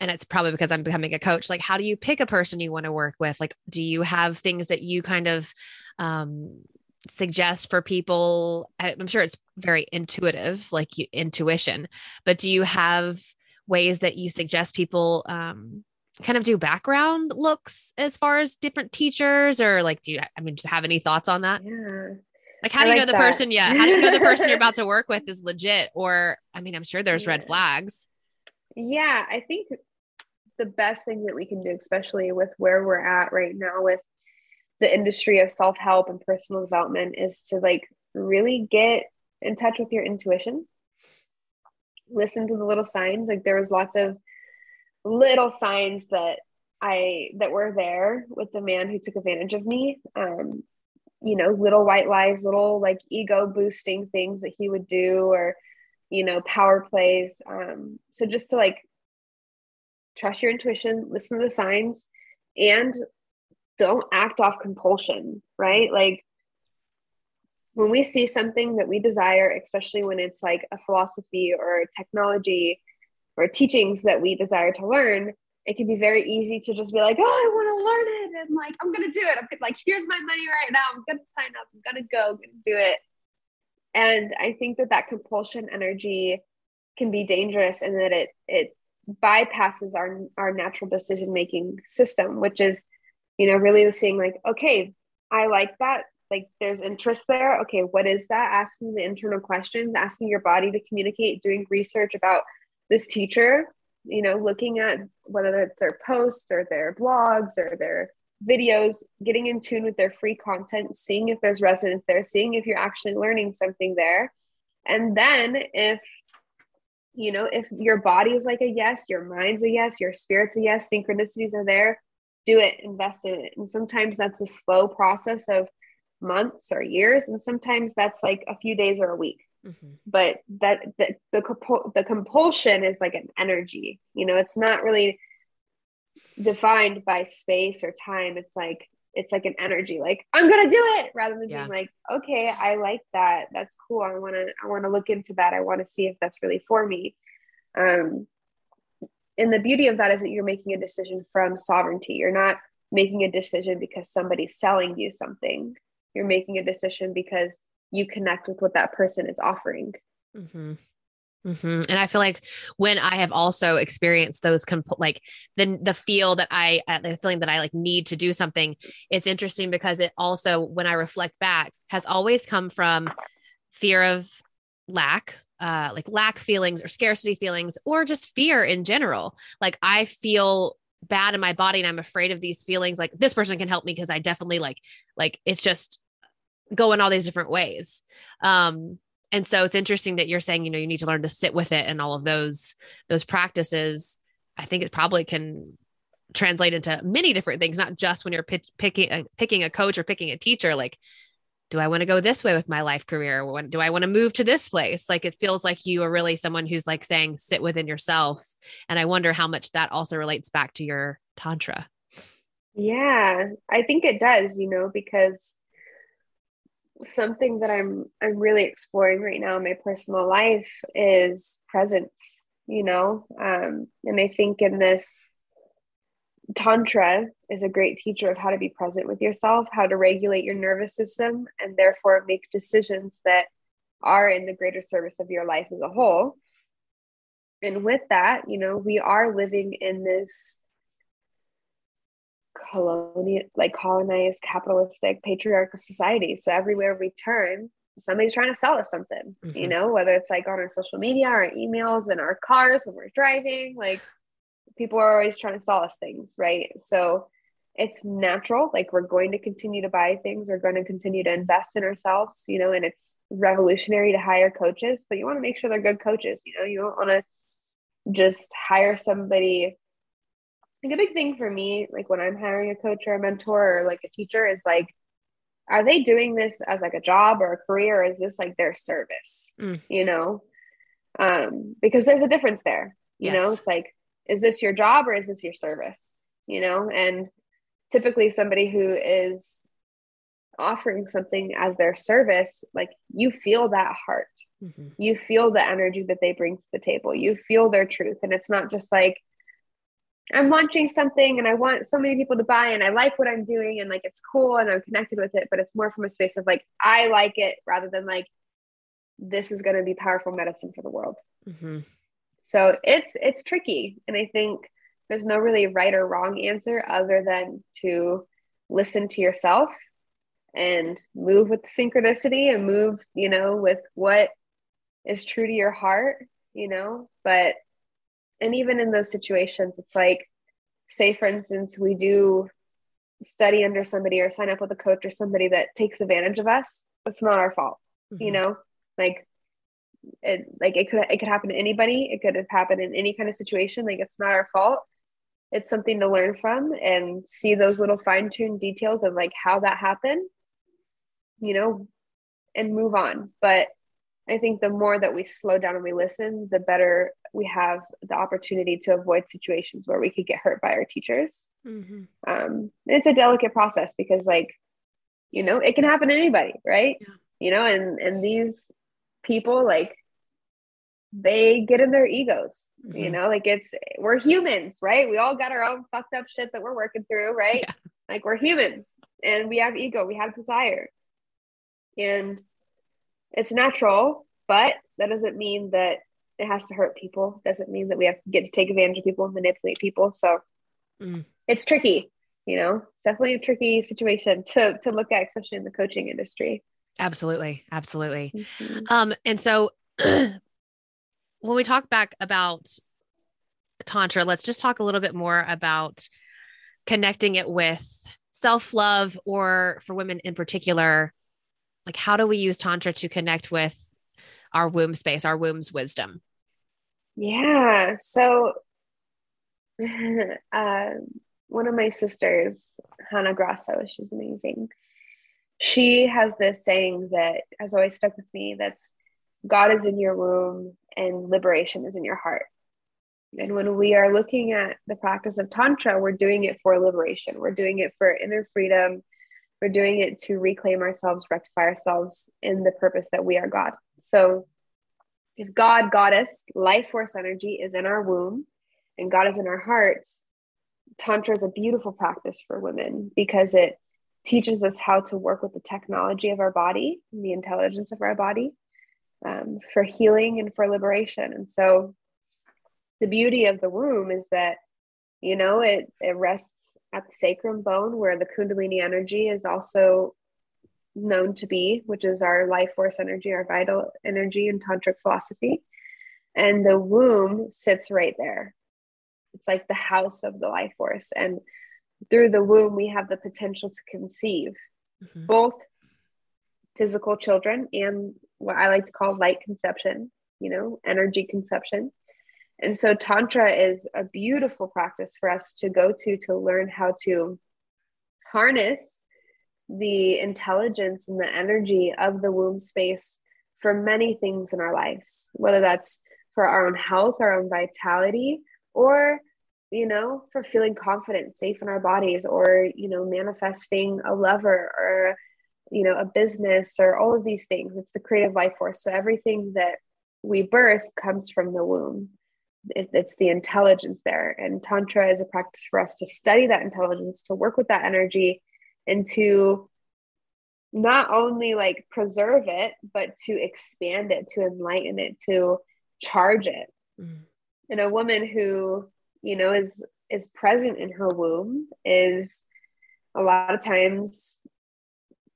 and it's probably because i'm becoming a coach like how do you pick a person you want to work with? Like do you have things that you kind of um suggest for people i'm sure it's very intuitive like you, intuition but do you have ways that you suggest people um, kind of do background looks as far as different teachers or like do you i mean just have any thoughts on that? Yeah. Like how do you know the that. person yeah how do you know the person you're about to work with is legit? Or i mean i'm sure there's yeah. red flags. Yeah i think the best thing that we can do especially with where we're at right now with the industry of self-help and personal development is to like really get in touch with your intuition. Listen to the little signs. Like there was lots of little signs that i that were there with the man who took advantage of me. Um you know little white lies little like ego boosting things that he would do or you know power plays. Um so just to like trust your intuition listen to the signs and don't act off compulsion right like when we see something that we desire, especially when it's like a philosophy or technology or teachings that we desire to learn, it can be very easy to just be like, oh, I want to learn it. And like, I'm going to do it. I'm like, here's my money right now. I'm going to sign up. I'm going to go, going to do it. And I think that that compulsion energy can be dangerous and that it, it bypasses our, our natural decision making system, which is, you know, really seeing like, okay, I like that like there's interest there. Okay what is that? Asking the internal questions asking your body to communicate doing research about this teacher you know looking at whether it's their posts or their blogs or their videos getting in tune with their free content seeing if there's resonance there seeing if you're actually learning something there. And then if you know if your body is like a yes your mind's a yes your spirit's a yes synchronicities are there do it invest in it. And sometimes that's a slow process of months or years and sometimes that's like a few days or a week. Mm-hmm. but that the, the the compulsion is like an energy you know it's not really defined by space or time. It's like it's like an energy like i'm gonna do it rather than yeah. being like okay i like that. That's cool. I want to i want to look into that. I want to see if that's really for me. Um and the beauty of that is that you're making a decision from sovereignty you're not making a decision because somebody's selling you something you're making a decision because you connect with what that person is offering mm-hmm. Mm-hmm. And I feel like when I have also experienced those, comp- like the the feel that I, uh, the feeling that I like need to do something, it's interesting because it also, when I reflect back, has always come from fear of lack, uh, like lack feelings or scarcity feelings, or just fear in general. Like I feel bad in my body and I'm afraid of these feelings. Like this person can help me because I definitely like, like it's just going all these different ways. Um, and so it's interesting that you're saying, you know, you need to learn to sit with it and all of those those practices. I think it probably can translate into many different things, not just when you're pitch, picking uh, picking a coach or picking a teacher. Like, do I want to go this way with my life career? Do I want to move to this place? Like, it feels like you are really someone who's like saying, sit within yourself. And I wonder how much that also relates back to your tantra. Yeah, I think it does. You know, because something that I'm I'm really exploring right now in my personal life is presence, you know. Um, and I think in this tantra is a great teacher of how to be present with yourself, how to regulate your nervous system, and therefore make decisions that are in the greater service of your life as a whole. And with that, you know, we are living in this colonial like colonized capitalistic patriarchal society so everywhere we turn somebody's trying to sell us something mm-hmm. you know whether it's like on our social media our emails and our cars when we're driving like people are always trying to sell us things right so it's natural like we're going to continue to buy things we're going to continue to invest in ourselves you know and it's revolutionary to hire coaches but you want to make sure they're good coaches you know you don't want to just hire somebody like a big thing for me, like when I'm hiring a coach or a mentor or like a teacher, is like, are they doing this as like a job or a career? Or is this like their service? Mm. You know, um, because there's a difference there. You yes. know, it's like, is this your job or is this your service? You know, and typically somebody who is offering something as their service, like you feel that heart, mm-hmm. you feel the energy that they bring to the table, you feel their truth, and it's not just like I'm launching something and I want so many people to buy and I like what I'm doing and like it's cool and I'm connected with it, but it's more from a space of like I like it rather than like this is going to be powerful medicine for the world. Mm-hmm. So it's it's tricky, and I think there's no really right or wrong answer other than to listen to yourself and move with synchronicity and move, you know, with what is true to your heart, you know. But and even in those situations it's like say for instance we do study under somebody or sign up with a coach or somebody that takes advantage of us, it's not our fault. Mm-hmm. You know, like it like it could it could happen to anybody. It could have happened in any kind of situation. Like it's not our fault. It's something to learn from and see those little fine-tuned details of like how that happened, you know, and move on. But I think the more that we slow down and we listen, the better we have the opportunity to avoid situations where we could get hurt by our teachers. Mm-hmm. Um, it's a delicate process because, like, you know, it can happen to anybody, right? Yeah. You know, and and these people, like, they get in their egos. Mm-hmm. You know, like it's we're humans, right? We all got our own fucked up shit that we're working through, right? Yeah. Like we're humans, and we have ego, we have desire, and it's natural, but that doesn't mean that it has to hurt people. Doesn't mean that we have to get to take advantage of people and manipulate people. So mm. it's tricky, you know, definitely a tricky situation to to look at, especially in the coaching industry. Absolutely. Absolutely. Mm-hmm. Um, and so [clears throat] when we talk back about Tantra, let's just talk a little bit more about connecting it with self love or for women in particular, like how do we use tantra to connect with our womb space our womb's wisdom yeah so [laughs] uh, one of my sisters hannah grasso she's amazing she has this saying that has always stuck with me that's god is in your womb and liberation is in your heart. And when we are looking at the practice of tantra we're doing it for liberation. We're doing it for inner freedom. We're doing it to reclaim ourselves, rectify ourselves in the purpose that we are God. So if God, Goddess, life force energy is in our womb and God is in our hearts, Tantra is a beautiful practice for women because it teaches us how to work with the technology of our body, the intelligence of our body um, for healing and for liberation. And so the beauty of the womb is that you know it it rests at the sacrum bone where the kundalini energy is also known to be which is our life force energy our vital energy in tantric philosophy. And the womb sits right there. It's like the house of the life force. And through the womb we have the potential to conceive mm-hmm. both physical children and what i like to call light conception you know energy conception and so, Tantra is a beautiful practice for us to go to to learn how to harness the intelligence and the energy of the womb space for many things in our lives, whether that's for our own health, our own vitality, or you know, for feeling confident, safe in our bodies, or you know, manifesting a lover or you know, a business or all of these things. It's the creative life force. So everything that we birth comes from the womb it, it's the intelligence there and tantra is a practice for us to study that intelligence to work with that energy and to not only like preserve it but to expand it to enlighten it to charge it mm. and a woman who you know is is present in her womb is a lot of times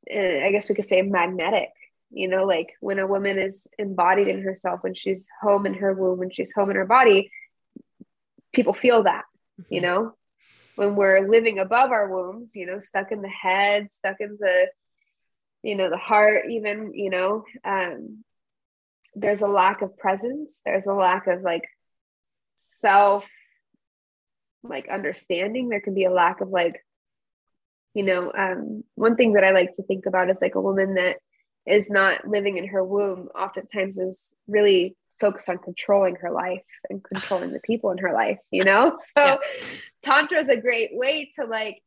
eh, i guess we could say magnetic you know like when a woman is embodied in herself when she's home in her womb when she's home in her body people feel that mm-hmm. you know when we're living above our wombs you know stuck in the head stuck in the you know the heart even you know um there's a lack of presence there's a lack of like self like understanding there can be a lack of like you know um one thing that i like to think about is like a woman that is not living in her womb oftentimes is really focused on controlling her life and controlling the people in her life you know [laughs] so yeah. tantra is a great way to like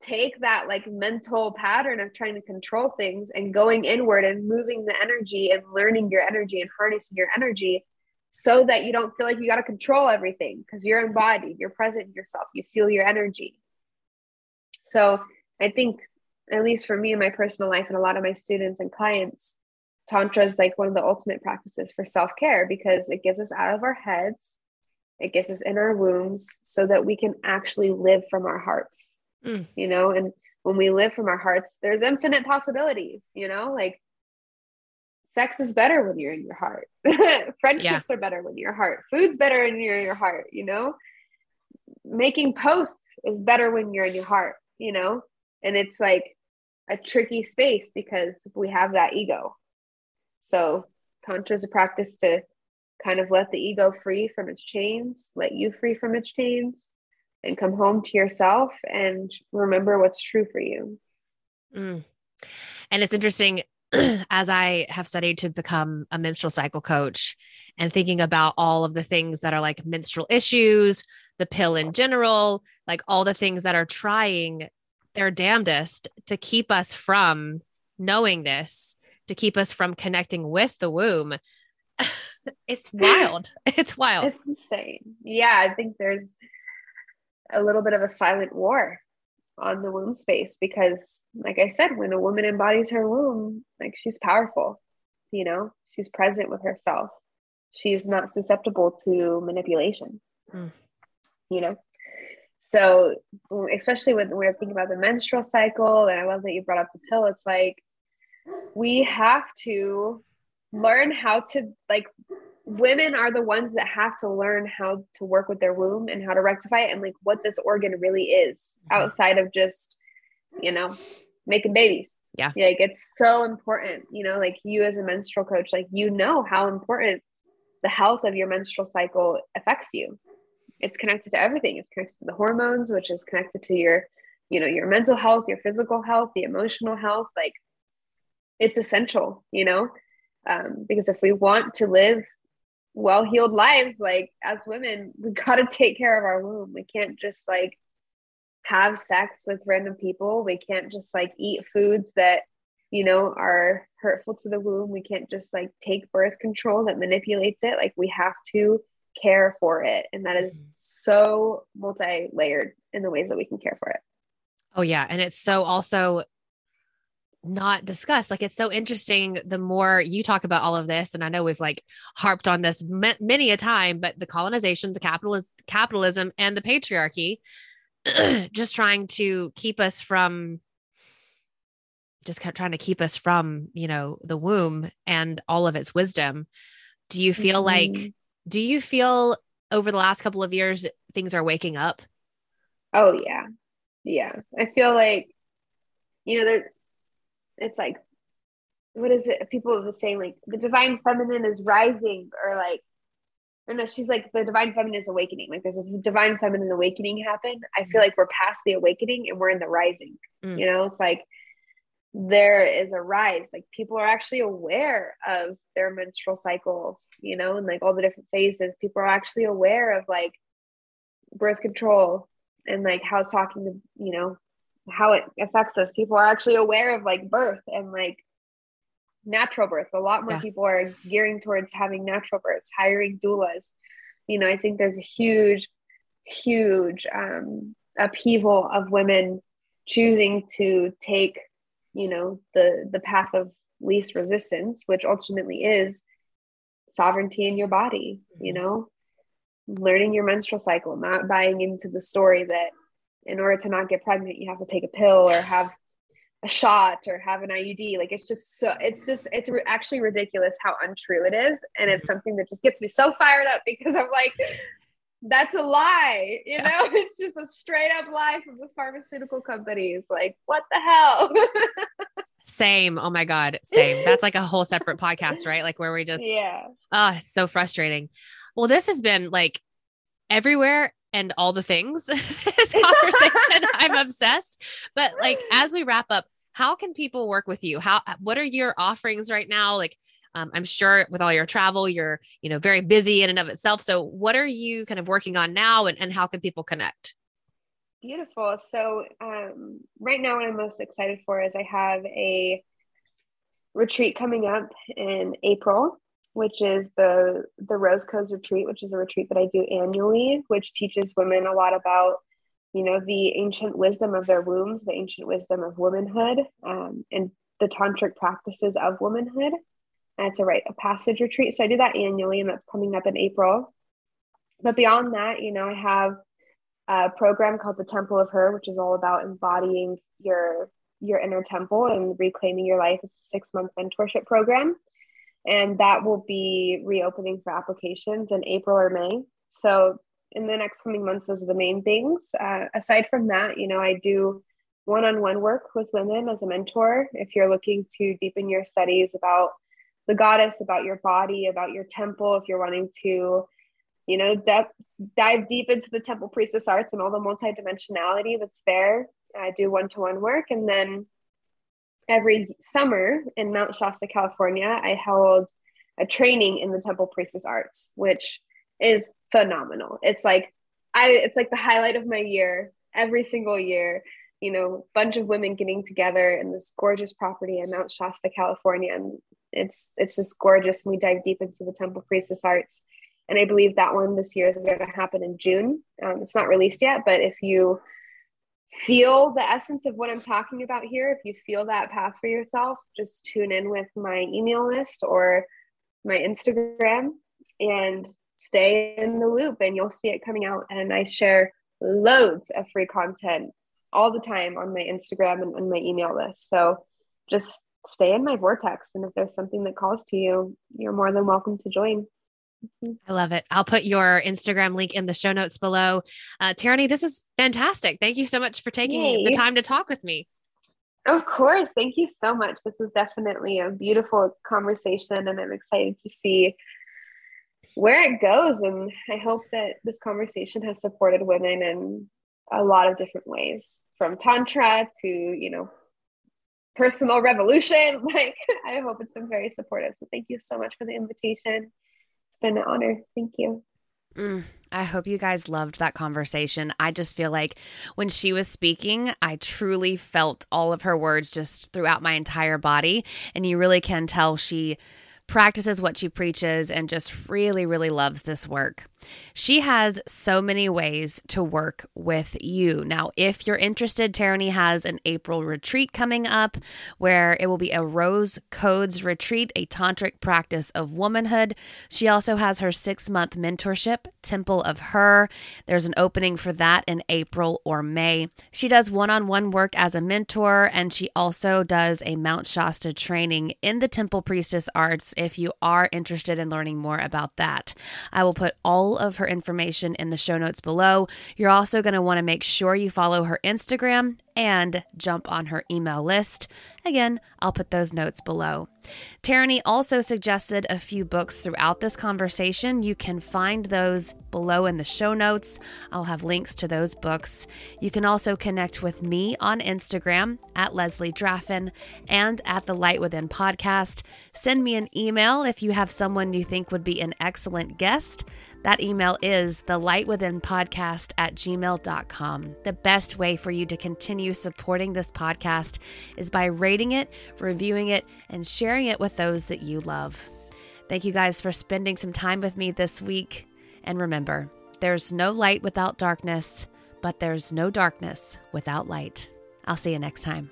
take that like mental pattern of trying to control things and going inward and moving the energy and learning your energy and harnessing your energy so that you don't feel like you got to control everything because you're embodied you're present in yourself you feel your energy so i think at least for me in my personal life and a lot of my students and clients, Tantra is like one of the ultimate practices for self care because it gets us out of our heads, it gets us in our wombs so that we can actually live from our hearts, mm. you know? And when we live from our hearts, there's infinite possibilities, you know? Like sex is better when you're in your heart, [laughs] friendships yeah. are better when your heart, food's better when you're in your heart, you know? Making posts is better when you're in your heart, you know? And it's like a tricky space because we have that ego. So tantra is a practice to kind of let the ego free from its chains, let you free from its chains, and come home to yourself and remember what's true for you. Mm. And it's interesting [clears throat] as I have studied to become a menstrual cycle coach and thinking about all of the things that are like menstrual issues, the pill in general, like all the things that are trying their damnedest to keep us from knowing this, to keep us from connecting with the womb. [laughs] it's [laughs] wild. It's wild. It's insane. Yeah, I think there's a little bit of a silent war on the womb space because like I said, when a woman embodies her womb, like she's powerful, you know, she's present with herself. She's not susceptible to manipulation. Mm. You know? So especially when we're thinking about the menstrual cycle, and I love that you brought up the pill, it's like we have to learn how to like women are the ones that have to learn how to work with their womb and how to rectify it and like what this organ really is mm-hmm. outside of just you know making babies. Yeah. Like it's so important you know like you as a menstrual coach like you know how important the health of your menstrual cycle affects you. It's connected to everything. It's connected to the hormones which is connected to your you know your mental health your physical health the emotional health. Like it's essential you know um, because if we want to live well healed lives like as women we [laughs] got to take care of our womb. We can't just like have sex with random people. We can't just like eat foods that you know are hurtful to the womb. We can't just like take birth control that manipulates it. Like we have to care for it. And that is mm-hmm. so multi-layered in the ways that we can care for it. Oh yeah. And it's so also not discussed. Like it's so interesting the more you talk about all of this and I know we've like harped on this many a time but the colonization, the capitalist capitalism and the patriarchy [clears throat] just trying to keep us from just kept trying to keep us from, you know, the womb and all of its wisdom. Do you feel mm-hmm. like do you feel over the last couple of years things are waking up? Oh yeah. Yeah. I feel like you know there it's like what is it? People are saying like the divine feminine is rising or like or no she's like the divine feminine is awakening. Like there's a divine feminine awakening happen. I feel like we're past the awakening and we're in the rising mm. you know? It's like there is a rise. Like people are actually aware of their menstrual cycle you know and like all the different phases. People are actually aware of like birth control and like how it's talking to you know how it affects us. People are actually aware of like birth and like natural birth. A lot more yeah. people are gearing towards having natural births, hiring doulas. You know, I think there's a huge, huge um, upheaval of women choosing to take, you know, the the path of least resistance, which ultimately is sovereignty in your body. You mm-hmm. know, learning your menstrual cycle, not buying into the story that in order to not get pregnant, you have to take a pill or have a shot or have an IUD. Like it's just so it's just it's re- actually ridiculous how untrue it is, and it's mm-hmm. something that just gets me so fired up because I'm like, that's a lie. You know, [laughs] it's just a straight up lie from the pharmaceutical companies. Like what the hell? [laughs] Same. Oh my God. Same. That's like a whole separate podcast, right? Like where we just, [laughs] yeah. Oh, it's so frustrating. Well, this has been like everywhere and all the things [laughs] this conversation. [laughs] I'm obsessed. But like as we wrap up, how can people work with you? How what are your offerings right now? Like um, I'm sure with all your travel, you're you know very busy in and of itself. So what are you kind of working on now, and, and how can people connect? Beautiful. So um, right now, what I'm most excited for is I have a retreat coming up in April which is the the Rose Codes retreat, which is a retreat that I do annually, which teaches women a lot about you know the ancient wisdom of their wombs, the ancient wisdom of womanhood, um, and the tantric practices of womanhood. And it's a rite of passage retreat, so I do that annually, and that's coming up in April. But beyond that, you know, I have a program called the Temple of Her, which is all about embodying your your inner temple and reclaiming your life. It's a six month mentorship program and that will be reopening for applications in April or May. So in the next coming months, those are the main things. Uh, aside from that, you know, I do one on one work with women as a mentor. If you're looking to deepen your studies about the goddess, about your body, about your temple, if you're wanting to, you know, de- dive deep into the temple priestess arts and all the multidimensionality that's there, I do one to one work. And then every summer in Mount Shasta, California, I held a training in the temple priestess arts, which is phenomenal. It's like I it's like the highlight of my year every single year. You know, bunch of women getting together in this gorgeous property in Mount Shasta, California, and it's it's just gorgeous. We dive deep into the temple priestess arts, and I believe that one this year is going to happen in June. Um, it's not released yet, but if you feel the essence of what I'm talking about here, if you feel that path for yourself, just tune in with my email list or my Instagram and stay in the loop and you'll see it coming out. And I share loads of free content all the time on my Instagram and on my email list. So just stay in my vortex. And if there's something that calls to you, you're more than welcome to join. Mm-hmm. I love it. I'll put your Instagram link in the show notes below. Uh, Taraney, this is fantastic. Thank you so much for taking Yay. the time to talk with me. Of course. Thank you so much. This is definitely a beautiful conversation, and I'm excited to see where it goes. And I hope that this conversation has supported women in a lot of different ways from Tantra to, you know, personal revolution. [laughs] Like, I hope it's been very supportive. So, thank you so much for the invitation. Been an honor. Thank you. Mm, I hope you guys loved that conversation. I just feel like when she was speaking, I truly felt all of her words just throughout my entire body. And you really can tell she practices what she preaches, and just really, really loves this work. She has so many ways to work with you. Now, if you're interested, Taraney has an April retreat coming up where it will be a Rose Codes retreat, a tantric practice of womanhood. She also has her six month mentorship, Temple of Her. There's an opening for that in April or May. She does one on one work as a mentor, and she also does a Mount Shasta training in the Temple Priestess Arts if you are interested in learning more about that. I will put all of her information in the show notes below. You're also going to want to make sure you follow her Instagram and jump on her email list. Again, I'll put those notes below. Taraney also suggested a few books throughout this conversation. You can find those below in the show notes. I'll have links to those books. You can also connect with me on Instagram at Leslie Draffin and at the Light Within podcast. Send me an email if you have someone you think would be an excellent guest. That email is the light within podcast at gmail.com. The best way for you to continue supporting this podcast is by rating it, reviewing it, and sharing it with those that you love. Thank you guys for spending some time with me this week. And remember, there's no light without darkness, but there's no darkness without light. I'll see you next time.